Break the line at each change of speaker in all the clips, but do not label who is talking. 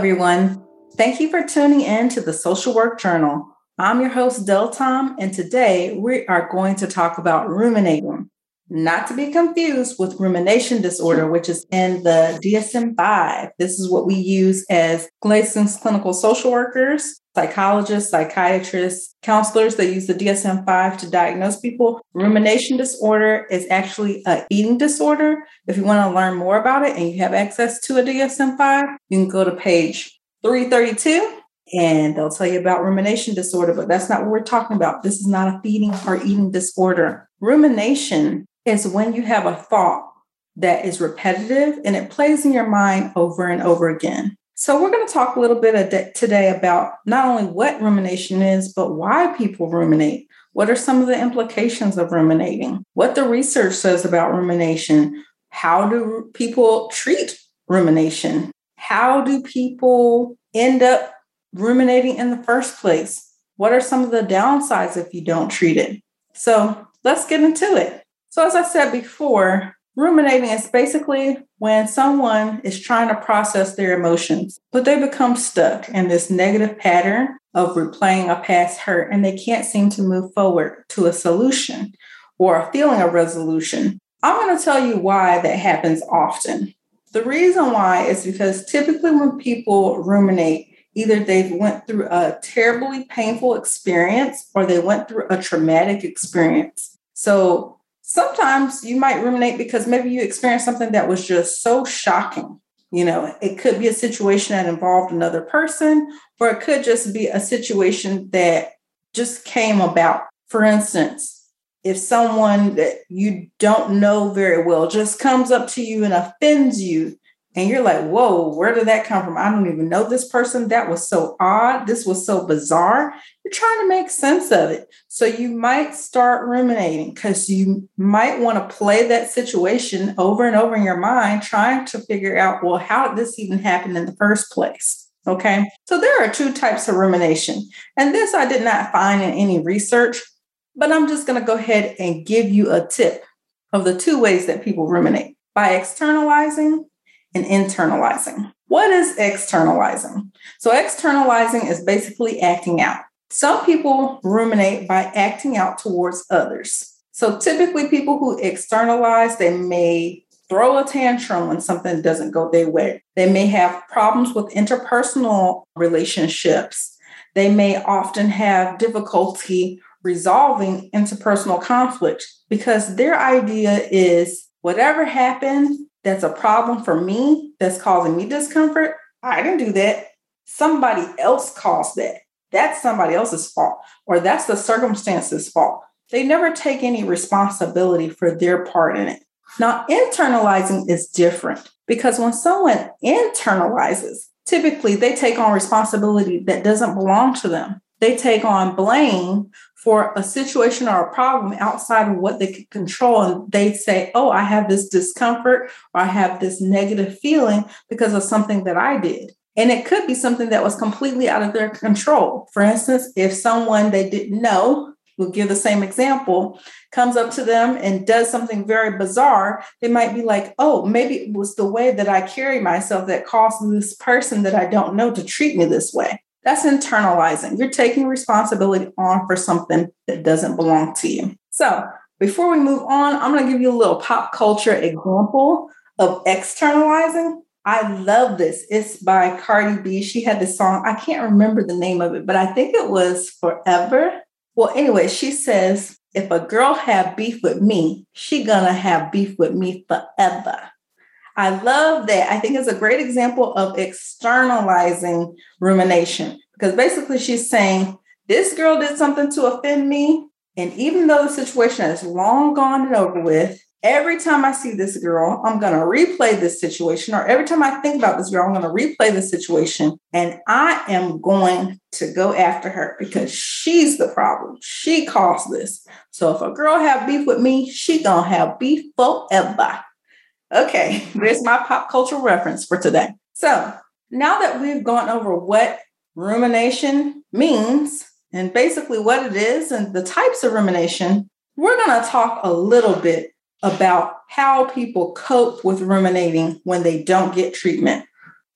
Everyone. Thank you for tuning in to the Social Work Journal. I'm your host, Deltom, and today we are going to talk about ruminating, not to be confused with rumination disorder, which is in the DSM 5. This is what we use as licensed clinical social workers, psychologists, psychiatrists, counselors They use the DSM 5 to diagnose people. Rumination disorder is actually an eating disorder. If you want to learn more about it and you have access to a DSM 5, you can go to page 332 and they'll tell you about rumination disorder, but that's not what we're talking about. This is not a feeding or eating disorder. Rumination is when you have a thought that is repetitive and it plays in your mind over and over again. So, we're going to talk a little bit today about not only what rumination is, but why people ruminate. What are some of the implications of ruminating? What the research says about rumination? How do people treat rumination? How do people end up ruminating in the first place? What are some of the downsides if you don't treat it? So, let's get into it. So, as I said before, ruminating is basically when someone is trying to process their emotions, but they become stuck in this negative pattern of replaying a past hurt and they can't seem to move forward to a solution or a feeling of resolution. I'm going to tell you why that happens often. The reason why is because typically when people ruminate, either they went through a terribly painful experience or they went through a traumatic experience. So sometimes you might ruminate because maybe you experienced something that was just so shocking. You know, it could be a situation that involved another person, or it could just be a situation that just came about. For instance, if someone that you don't know very well just comes up to you and offends you, and you're like, whoa, where did that come from? I don't even know this person. That was so odd. This was so bizarre. You're trying to make sense of it. So you might start ruminating because you might want to play that situation over and over in your mind, trying to figure out, well, how did this even happen in the first place? Okay. So there are two types of rumination. And this I did not find in any research, but I'm just going to go ahead and give you a tip of the two ways that people ruminate by externalizing and internalizing. What is externalizing? So, externalizing is basically acting out. Some people ruminate by acting out towards others. So, typically, people who externalize, they may throw a tantrum when something doesn't go their way. They may have problems with interpersonal relationships. They may often have difficulty resolving interpersonal conflict because their idea is whatever happened, that's a problem for me that's causing me discomfort, I didn't do that. Somebody else caused that. That's somebody else's fault, or that's the circumstance's fault. They never take any responsibility for their part in it. Now, internalizing is different because when someone internalizes, typically they take on responsibility that doesn't belong to them. They take on blame for a situation or a problem outside of what they can control. And they say, Oh, I have this discomfort or I have this negative feeling because of something that I did. And it could be something that was completely out of their control. For instance, if someone they didn't know, we'll give the same example, comes up to them and does something very bizarre, they might be like, oh, maybe it was the way that I carry myself that caused this person that I don't know to treat me this way. That's internalizing. You're taking responsibility on for something that doesn't belong to you. So, before we move on, I'm going to give you a little pop culture example of externalizing. I love this. It's by Cardi B. She had this song. I can't remember the name of it, but I think it was Forever. Well, anyway, she says, if a girl have beef with me, she gonna have beef with me forever. I love that. I think it's a great example of externalizing rumination because basically she's saying, This girl did something to offend me. And even though the situation is long gone and over with, every time I see this girl, I'm going to replay this situation. Or every time I think about this girl, I'm going to replay the situation. And I am going to go after her because she's the problem. She caused this. So if a girl have beef with me, she going to have beef forever. Okay, there's my pop culture reference for today. So now that we've gone over what rumination means and basically what it is and the types of rumination, we're going to talk a little bit about how people cope with ruminating when they don't get treatment.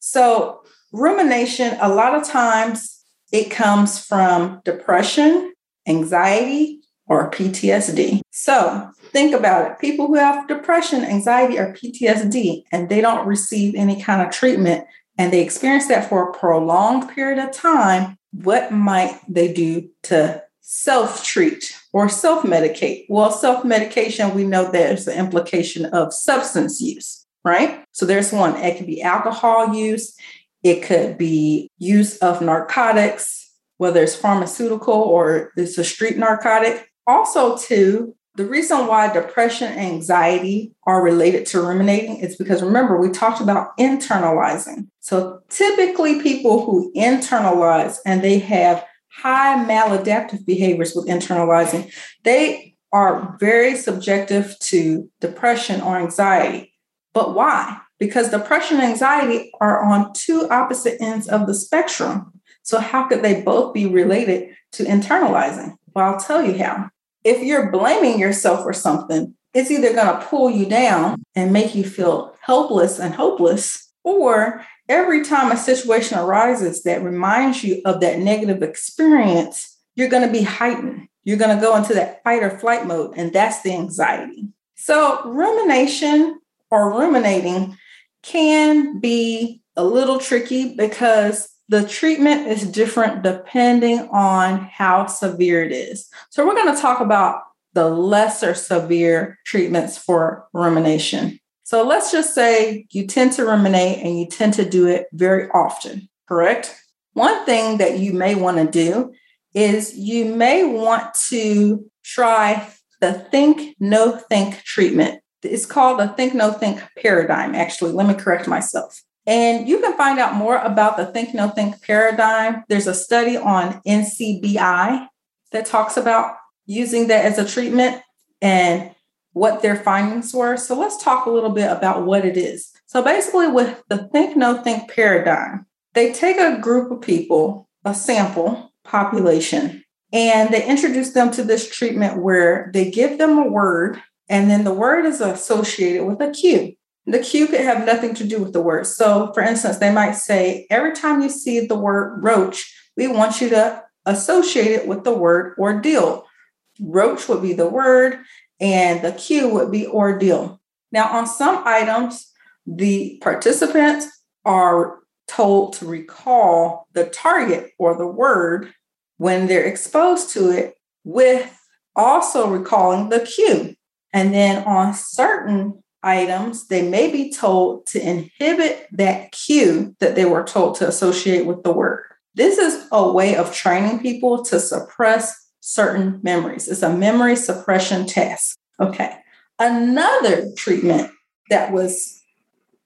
So, rumination, a lot of times it comes from depression, anxiety, or PTSD. So think about it. People who have depression, anxiety, or PTSD, and they don't receive any kind of treatment, and they experience that for a prolonged period of time, what might they do to self treat or self medicate? Well, self medication, we know there's the implication of substance use, right? So there's one. It could be alcohol use, it could be use of narcotics, whether it's pharmaceutical or it's a street narcotic. Also, too, the reason why depression and anxiety are related to ruminating is because remember, we talked about internalizing. So typically, people who internalize and they have high maladaptive behaviors with internalizing, they are very subjective to depression or anxiety. But why? Because depression and anxiety are on two opposite ends of the spectrum. So, how could they both be related to internalizing? Well, I'll tell you how. If you're blaming yourself for something, it's either going to pull you down and make you feel helpless and hopeless, or every time a situation arises that reminds you of that negative experience, you're going to be heightened. You're going to go into that fight or flight mode, and that's the anxiety. So, rumination or ruminating can be a little tricky because the treatment is different depending on how severe it is. So, we're going to talk about the lesser severe treatments for rumination. So let's just say you tend to ruminate and you tend to do it very often, correct? One thing that you may want to do is you may want to try the think, no think treatment. It's called the think, no think paradigm, actually. Let me correct myself. And you can find out more about the think, no think paradigm. There's a study on NCBI that talks about using that as a treatment. And what their findings were. So let's talk a little bit about what it is. So basically, with the think, no think paradigm, they take a group of people, a sample population, and they introduce them to this treatment where they give them a word, and then the word is associated with a cue. The cue could have nothing to do with the word. So, for instance, they might say, every time you see the word roach, we want you to associate it with the word ordeal. Roach would be the word, and the cue would be ordeal. Now, on some items, the participants are told to recall the target or the word when they're exposed to it, with also recalling the cue. And then on certain items, they may be told to inhibit that cue that they were told to associate with the word. This is a way of training people to suppress certain memories. It's a memory suppression task. Okay. Another treatment that was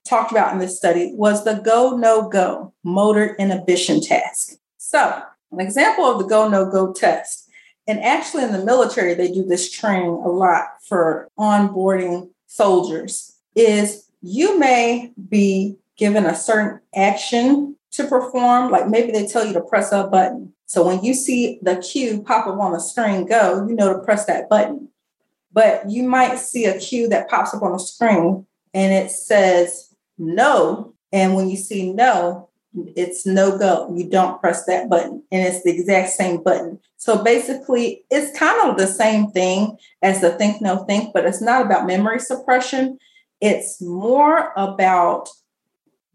talked about in this study was the go no go motor inhibition task. So, an example of the go no go test, and actually in the military, they do this training a lot for onboarding soldiers, is you may be given a certain action to perform, like maybe they tell you to press a button. So when you see the cue pop up on the screen, go, you know to press that button. But you might see a cue that pops up on the screen and it says no. And when you see no, it's no go. You don't press that button. And it's the exact same button. So basically, it's kind of the same thing as the think, no, think, but it's not about memory suppression. It's more about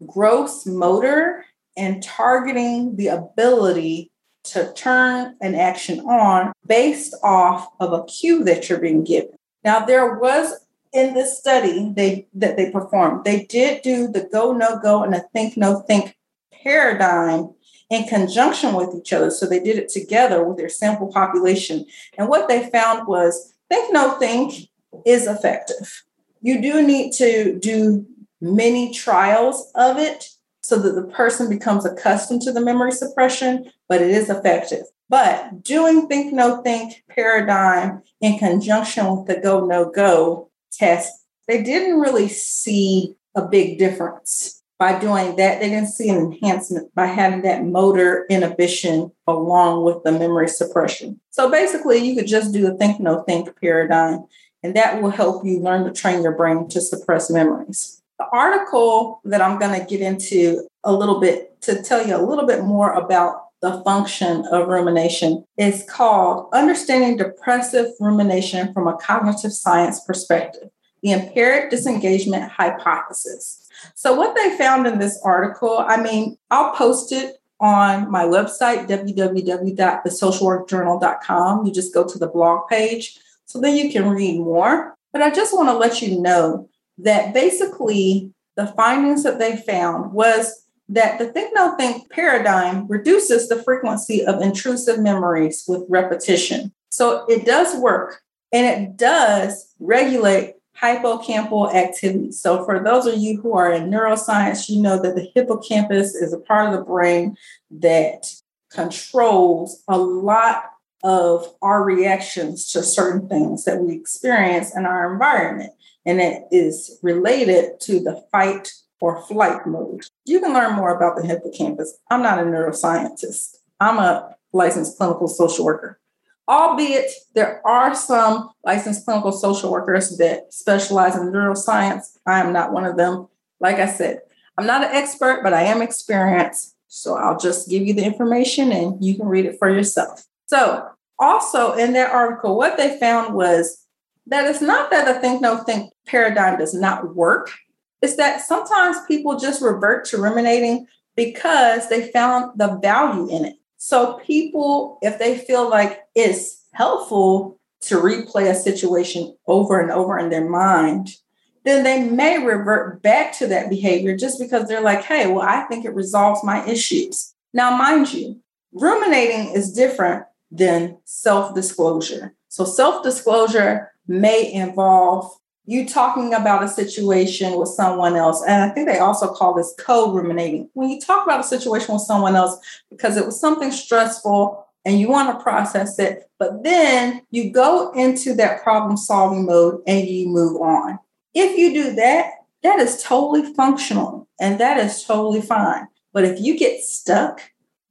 gross motor and targeting the ability to turn an action on based off of a cue that you're being given. Now, there was in this study they that they performed, they did do the go no go and a think no think paradigm in conjunction with each other. So they did it together with their sample population. And what they found was think no think is effective. You do need to do many trials of it so that the person becomes accustomed to the memory suppression, but it is effective. But doing think, no, think paradigm in conjunction with the go, no, go test, they didn't really see a big difference by doing that. They didn't see an enhancement by having that motor inhibition along with the memory suppression. So basically, you could just do the think, no, think paradigm, and that will help you learn to train your brain to suppress memories. The article that I'm going to get into a little bit to tell you a little bit more about the function of rumination is called Understanding Depressive Rumination from a Cognitive Science Perspective, the Impaired Disengagement Hypothesis. So, what they found in this article, I mean, I'll post it on my website, www.thesocialworkjournal.com. You just go to the blog page so then you can read more. But I just want to let you know that basically the findings that they found was that the think no think paradigm reduces the frequency of intrusive memories with repetition. So it does work and it does regulate hippocampal activity. So for those of you who are in neuroscience, you know that the hippocampus is a part of the brain that controls a lot of our reactions to certain things that we experience in our environment. And it is related to the fight or flight mode. You can learn more about the hippocampus. I'm not a neuroscientist, I'm a licensed clinical social worker. Albeit there are some licensed clinical social workers that specialize in neuroscience. I am not one of them. Like I said, I'm not an expert, but I am experienced. So I'll just give you the information and you can read it for yourself. So, also in that article, what they found was that it's not that the think no think paradigm does not work it's that sometimes people just revert to ruminating because they found the value in it. So, people, if they feel like it's helpful to replay a situation over and over in their mind, then they may revert back to that behavior just because they're like, hey, well, I think it resolves my issues. Now, mind you, ruminating is different than self disclosure. So, self disclosure may involve you talking about a situation with someone else. And I think they also call this co ruminating. When you talk about a situation with someone else because it was something stressful and you want to process it, but then you go into that problem solving mode and you move on. If you do that, that is totally functional and that is totally fine. But if you get stuck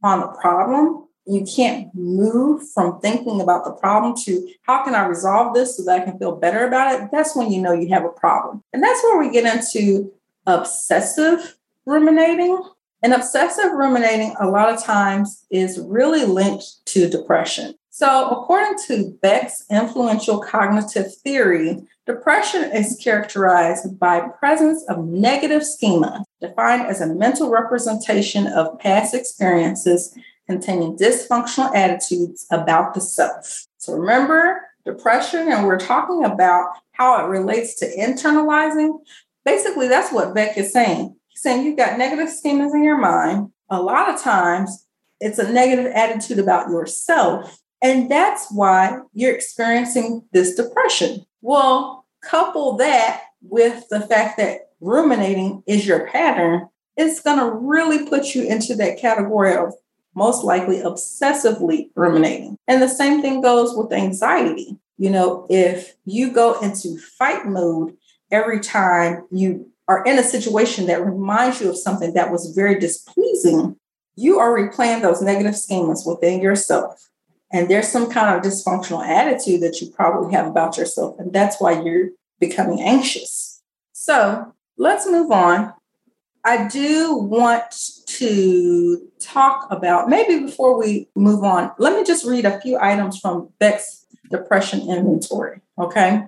on the problem you can't move from thinking about the problem to how can I resolve this so that I can feel better about it, that's when you know you have a problem. And that's where we get into obsessive ruminating. And obsessive ruminating, a lot of times, is really linked to depression. So, according to Beck's influential cognitive theory, depression is characterized by presence of negative schema, defined as a mental representation of past experiences containing dysfunctional attitudes about the self. So remember depression, and we're talking about how it relates to internalizing. Basically, that's what Beck is saying. He's saying you've got negative schemas in your mind. A lot of times, it's a negative attitude about yourself. And that's why you're experiencing this depression. Well, couple that with the fact that ruminating is your pattern, it's going to really put you into that category of most likely obsessively ruminating. And the same thing goes with anxiety. You know, if you go into fight mode every time you are in a situation that reminds you of something that was very displeasing, you are replaying those negative schemas within yourself. And there's some kind of dysfunctional attitude that you probably have about yourself. And that's why you're becoming anxious. So let's move on. I do want to talk about, maybe before we move on, let me just read a few items from Beck's depression inventory. Okay.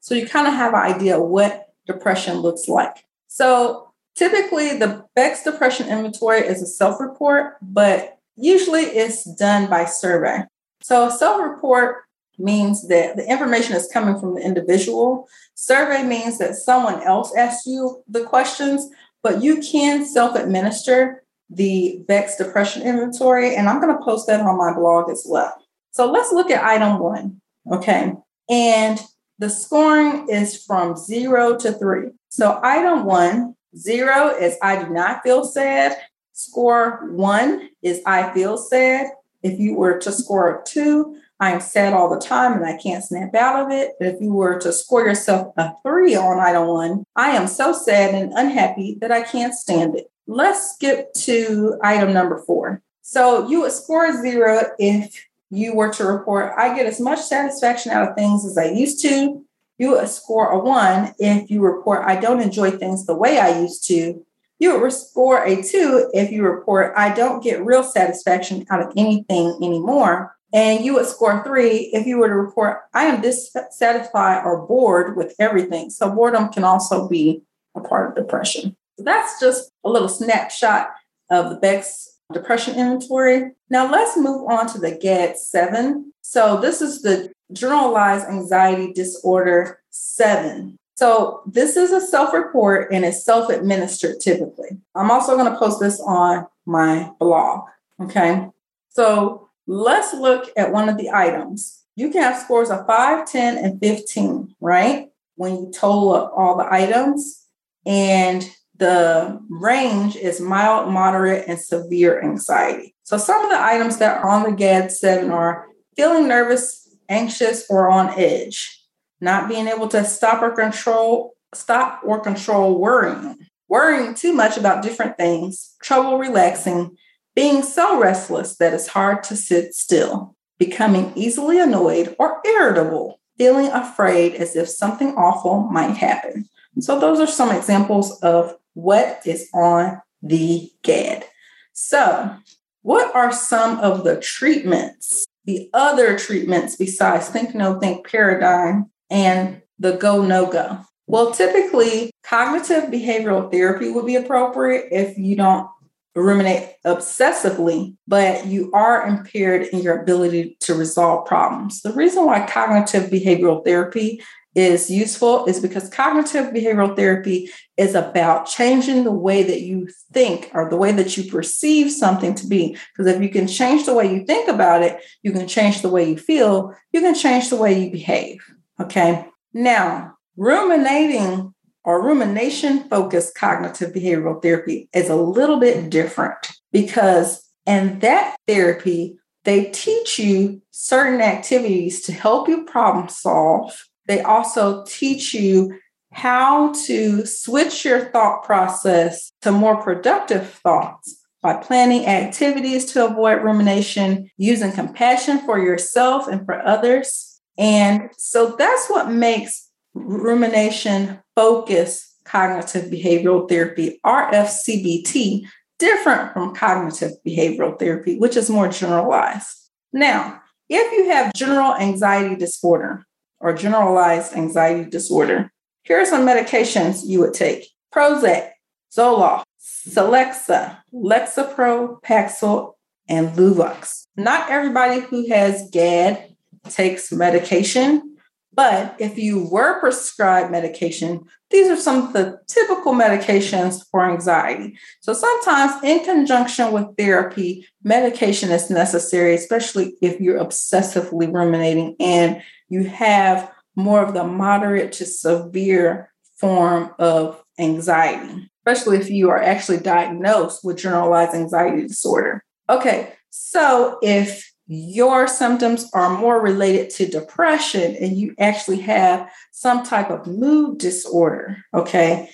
So you kind of have an idea what depression looks like. So typically, the Beck's depression inventory is a self report, but usually it's done by survey. So self report means that the information is coming from the individual. Survey means that someone else asks you the questions, but you can self administer the Beck's Depression Inventory, and I'm going to post that on my blog as well. So let's look at item one. Okay. And the scoring is from zero to three. So item one, zero is I do not feel sad. Score one is I feel sad. If you were to score a two, I am sad all the time and I can't snap out of it. But if you were to score yourself a three on item one, I am so sad and unhappy that I can't stand it. Let's skip to item number four. So you would score zero if you were to report, I get as much satisfaction out of things as I used to. You would score a one if you report, I don't enjoy things the way I used to. You would score a two if you report, I don't get real satisfaction out of anything anymore. And you would score three if you were to report, I am dissatisfied or bored with everything. So boredom can also be a part of depression. So that's just a little snapshot of the Beck's depression inventory. Now let's move on to the GAD 7. So this is the generalized anxiety disorder 7. So this is a self-report and it's self-administered typically. I'm also going to post this on my blog. Okay. So let's look at one of the items. You can have scores of 5, 10, and 15, right? When you total up all the items. And the range is mild, moderate, and severe anxiety. So some of the items that are on the GAD-7 are feeling nervous, anxious, or on edge, not being able to stop or control, stop or control worrying, worrying too much about different things, trouble relaxing, being so restless that it's hard to sit still, becoming easily annoyed or irritable, feeling afraid as if something awful might happen. So, those are some examples of what is on the GAD. So, what are some of the treatments, the other treatments besides Think No Think paradigm and the Go No Go? Well, typically, cognitive behavioral therapy would be appropriate if you don't ruminate obsessively, but you are impaired in your ability to resolve problems. The reason why cognitive behavioral therapy is useful is because cognitive behavioral therapy is about changing the way that you think or the way that you perceive something to be. Because if you can change the way you think about it, you can change the way you feel, you can change the way you behave. Okay. Now, ruminating or rumination focused cognitive behavioral therapy is a little bit different because in that therapy, they teach you certain activities to help you problem solve they also teach you how to switch your thought process to more productive thoughts by planning activities to avoid rumination, using compassion for yourself and for others. And so that's what makes rumination focus cognitive behavioral therapy, RFCBT, different from cognitive behavioral therapy, which is more generalized. Now, if you have general anxiety disorder, or generalized anxiety disorder. Here are some medications you would take Prozac, Zoloft, Celexa, Lexapro, Paxil, and Luvox. Not everybody who has GAD takes medication, but if you were prescribed medication, these are some of the typical medications for anxiety. So sometimes, in conjunction with therapy, medication is necessary, especially if you're obsessively ruminating and you have more of the moderate to severe form of anxiety, especially if you are actually diagnosed with generalized anxiety disorder. Okay, so if your symptoms are more related to depression and you actually have some type of mood disorder, okay,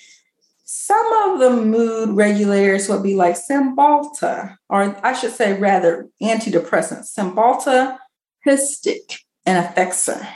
some of the mood regulators would be like Cymbalta, or I should say rather antidepressants, Cymbalta, Hypstix, and Effexor.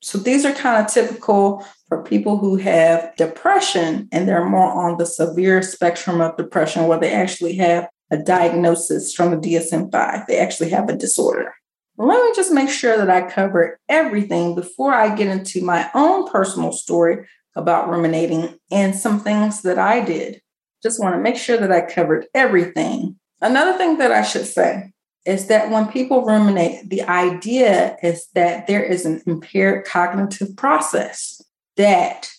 So these are kind of typical for people who have depression and they're more on the severe spectrum of depression where they actually have a diagnosis from the DSM 5. They actually have a disorder. Let me just make sure that I cover everything before I get into my own personal story about ruminating and some things that I did. Just want to make sure that I covered everything. Another thing that I should say is that when people ruminate, the idea is that there is an impaired cognitive process that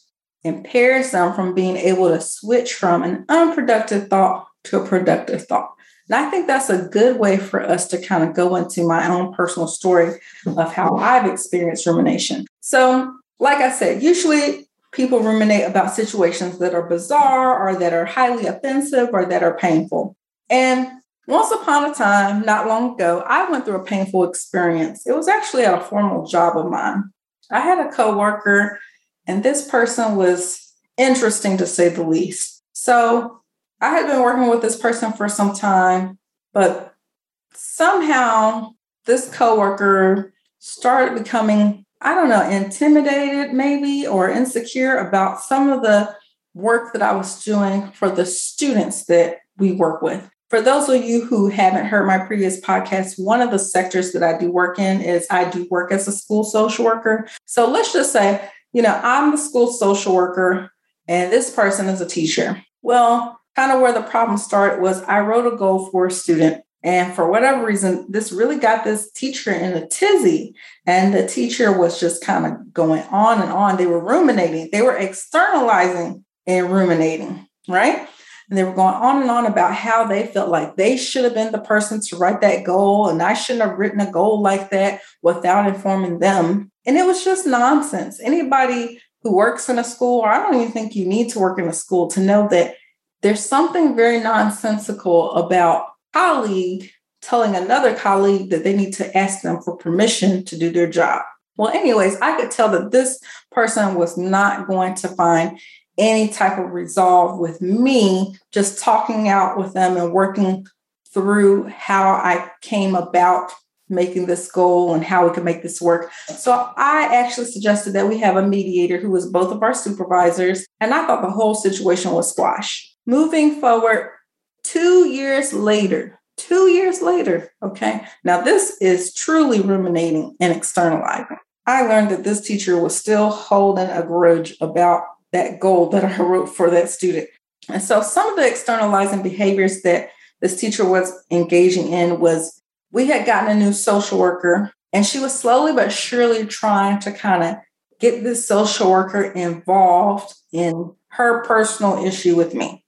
impairs them from being able to switch from an unproductive thought to a productive thought. And I think that's a good way for us to kind of go into my own personal story of how I've experienced rumination. So, like I said, usually people ruminate about situations that are bizarre or that are highly offensive or that are painful. And once upon a time, not long ago, I went through a painful experience. It was actually at a formal job of mine. I had a coworker, and this person was interesting to say the least. So I had been working with this person for some time, but somehow this coworker started becoming I don't know, intimidated maybe or insecure about some of the work that I was doing for the students that we work with. For those of you who haven't heard my previous podcast, one of the sectors that I do work in is I do work as a school social worker. So let's just say, you know, I'm the school social worker and this person is a teacher. Well, kind of where the problem started was I wrote a goal for a student. And for whatever reason, this really got this teacher in a tizzy. And the teacher was just kind of going on and on. They were ruminating, they were externalizing and ruminating, right? And they were going on and on about how they felt like they should have been the person to write that goal. And I shouldn't have written a goal like that without informing them. And it was just nonsense. Anybody who works in a school, or I don't even think you need to work in a school to know that there's something very nonsensical about colleague telling another colleague that they need to ask them for permission to do their job. Well, anyways, I could tell that this person was not going to find any type of resolve with me, just talking out with them and working through how I came about making this goal and how we could make this work. So I actually suggested that we have a mediator who was both of our supervisors, and I thought the whole situation was squash. Moving forward, two years later, two years later, okay, now this is truly ruminating and externalizing. I learned that this teacher was still holding a grudge about that goal that I wrote for that student. And so some of the externalizing behaviors that this teacher was engaging in was we had gotten a new social worker and she was slowly but surely trying to kind of get this social worker involved in her personal issue with me.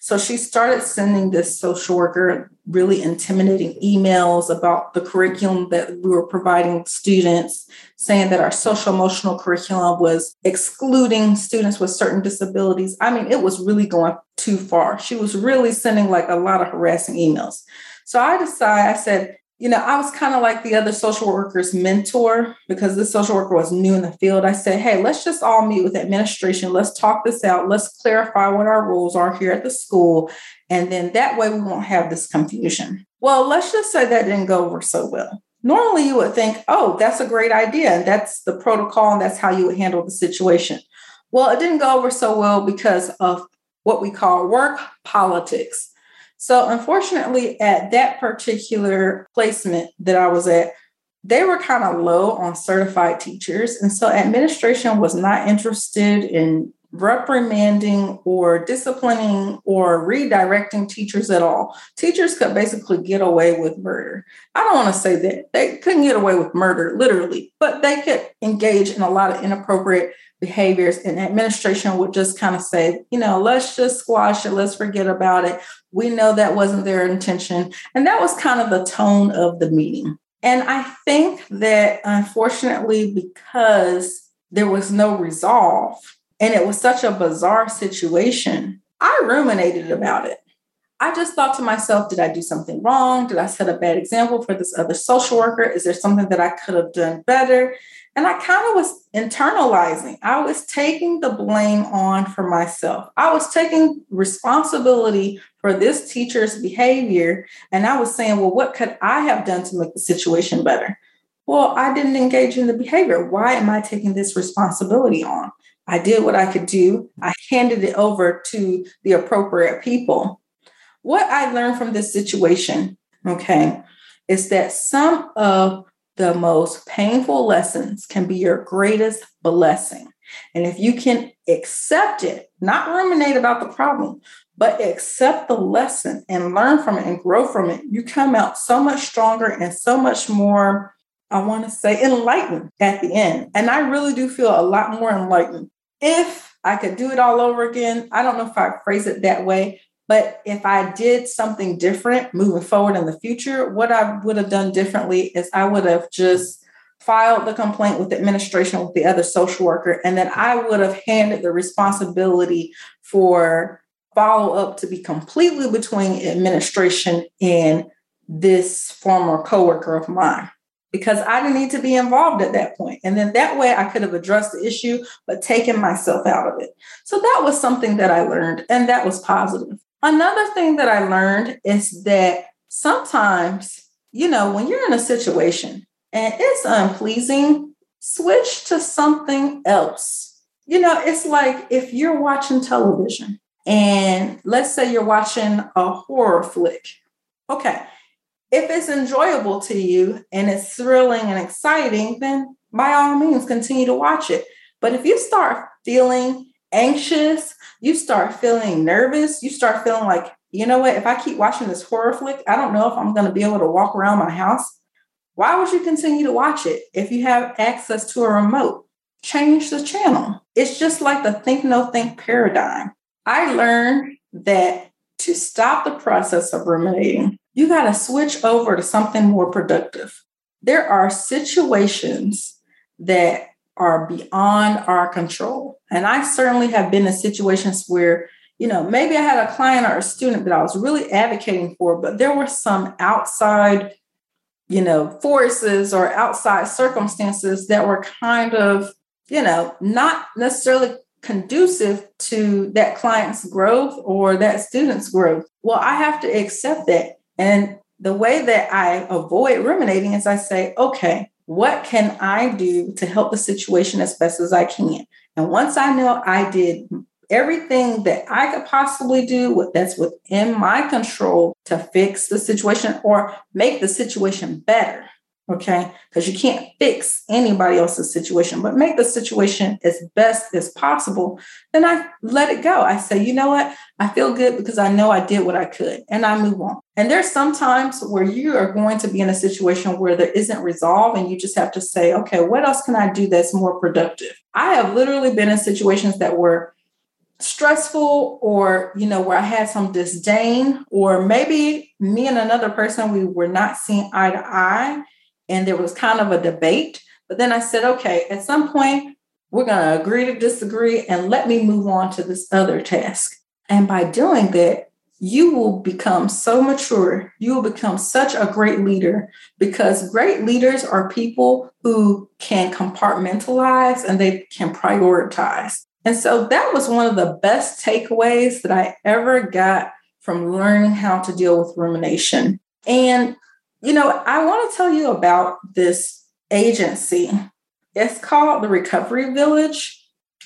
So she started sending this social worker really intimidating emails about the curriculum that we were providing students, saying that our social emotional curriculum was excluding students with certain disabilities. I mean, it was really going too far. She was really sending like a lot of harassing emails. So I decided, I said, you know, I was kind of like the other social worker's mentor because this social worker was new in the field. I said, hey, let's just all meet with administration. Let's talk this out. Let's clarify what our rules are here at the school. And then that way we won't have this confusion. Well, let's just say that didn't go over so well. Normally you would think, oh, that's a great idea. And that's the protocol and that's how you would handle the situation. Well, it didn't go over so well because of what we call work politics. So, unfortunately, at that particular placement that I was at, they were kind of low on certified teachers. And so, administration was not interested in reprimanding or disciplining or redirecting teachers at all. Teachers could basically get away with murder. I don't want to say that they couldn't get away with murder, literally, but they could engage in a lot of inappropriate behaviors and administration would just kind of say you know let's just squash it let's forget about it we know that wasn't their intention and that was kind of the tone of the meeting and i think that unfortunately because there was no resolve and it was such a bizarre situation i ruminated about it I just thought to myself, did I do something wrong? Did I set a bad example for this other social worker? Is there something that I could have done better? And I kind of was internalizing. I was taking the blame on for myself. I was taking responsibility for this teacher's behavior. And I was saying, well, what could I have done to make the situation better? Well, I didn't engage in the behavior. Why am I taking this responsibility on? I did what I could do. I handed it over to the appropriate people. What I learned from this situation, okay, is that some of the most painful lessons can be your greatest blessing. And if you can accept it, not ruminate about the problem, but accept the lesson and learn from it and grow from it, you come out so much stronger and so much more, I want to say, enlightened at the end. And I really do feel a lot more enlightened. If I could do it all over again, I don't know if I phrase it that way, but if I did something different moving forward in the future, what I would have done differently is I would have just filed the complaint with the administration with the other social worker, and then I would have handed the responsibility for follow up to be completely between administration and this former coworker of mine because I didn't need to be involved at that point. And then that way I could have addressed the issue, but taken myself out of it. So that was something that I learned, and that was positive. Another thing that I learned is that sometimes, you know, when you're in a situation and it's unpleasing, switch to something else. You know, it's like if you're watching television and let's say you're watching a horror flick. Okay, if it's enjoyable to you and it's thrilling and exciting, then by all means continue to watch it. But if you start feeling anxious, you start feeling nervous, you start feeling like, you know what, if I keep watching this horror flick, I don't know if I'm going to be able to walk around my house. Why would you continue to watch it if you have access to a remote? Change the channel. It's just like the think no think paradigm. I learned that to stop the process of ruminating, you got to switch over to something more productive. There are situations that are beyond our control. And I certainly have been in situations where, you know, maybe I had a client or a student that I was really advocating for, but there were some outside, you know, forces or outside circumstances that were kind of, you know, not necessarily conducive to that client's growth or that student's growth. Well, I have to accept that. And the way that I avoid ruminating is I say, okay, what can I do to help the situation as best as I can? And once I know I did everything that I could possibly do that's within my control to fix the situation or make the situation better, okay? Because you can't fix anybody else's situation, but make the situation as best as possible. Then I let it go. I say, you know what? I feel good because I know I did what I could and I move on. And there's sometimes where you are going to be in a situation where there isn't resolve and you just have to say, okay, what else can I do that's more productive? I have literally been in situations that were stressful or you know where i had some disdain or maybe me and another person we were not seeing eye to eye and there was kind of a debate. But then I said, okay, at some point, we're going to agree to disagree and let me move on to this other task. And by doing that, you will become so mature. You will become such a great leader because great leaders are people who can compartmentalize and they can prioritize. And so that was one of the best takeaways that I ever got from learning how to deal with rumination. And you know, I want to tell you about this agency. It's called the Recovery Village.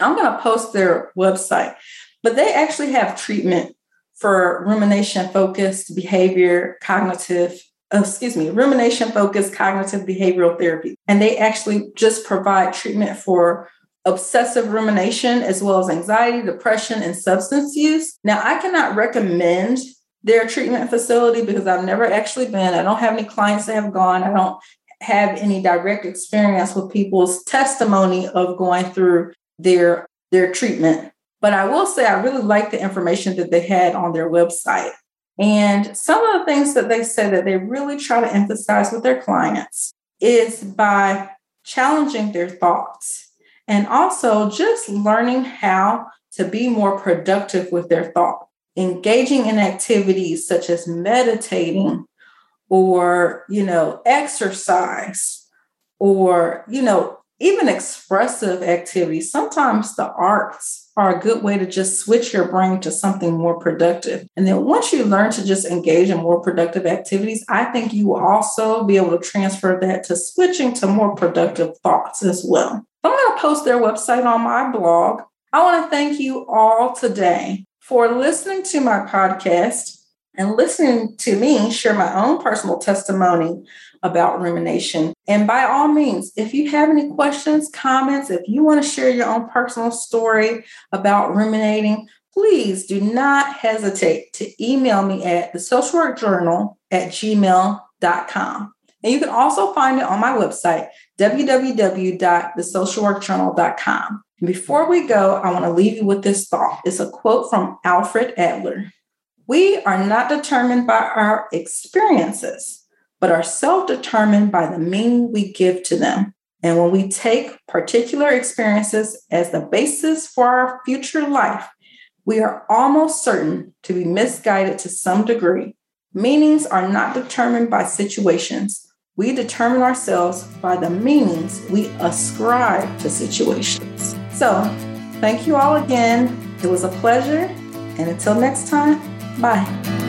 I'm going to post their website, but they actually have treatment for rumination focused behavior, cognitive, oh, excuse me, rumination focused cognitive behavioral therapy. And they actually just provide treatment for obsessive rumination as well as anxiety, depression, and substance use. Now, I cannot recommend their treatment facility because I've never actually been. I don't have any clients that have gone. I don't have any direct experience with people's testimony of going through their their treatment. But I will say I really like the information that they had on their website. And some of the things that they say that they really try to emphasize with their clients is by challenging their thoughts and also just learning how to be more productive with their thoughts engaging in activities such as meditating or you know exercise or you know even expressive activities. Sometimes the arts are a good way to just switch your brain to something more productive. And then once you learn to just engage in more productive activities i think you will also be able to transfer that to switching to more productive thoughts as well. I'm going to post their website on my blog. I want to thank you all today for listening to my podcast and listening to me share my own personal testimony about rumination. And by all means, if you have any questions, comments, if you want to share your own personal story about ruminating, please do not hesitate to email me at the social work journal at gmail.com. And you can also find it on my website, www.thesocialworkjournal.com. Before we go, I want to leave you with this thought. It's a quote from Alfred Adler. We are not determined by our experiences, but are self determined by the meaning we give to them. And when we take particular experiences as the basis for our future life, we are almost certain to be misguided to some degree. Meanings are not determined by situations. We determine ourselves by the meanings we ascribe to situations. So, thank you all again. It was a pleasure. And until next time, bye.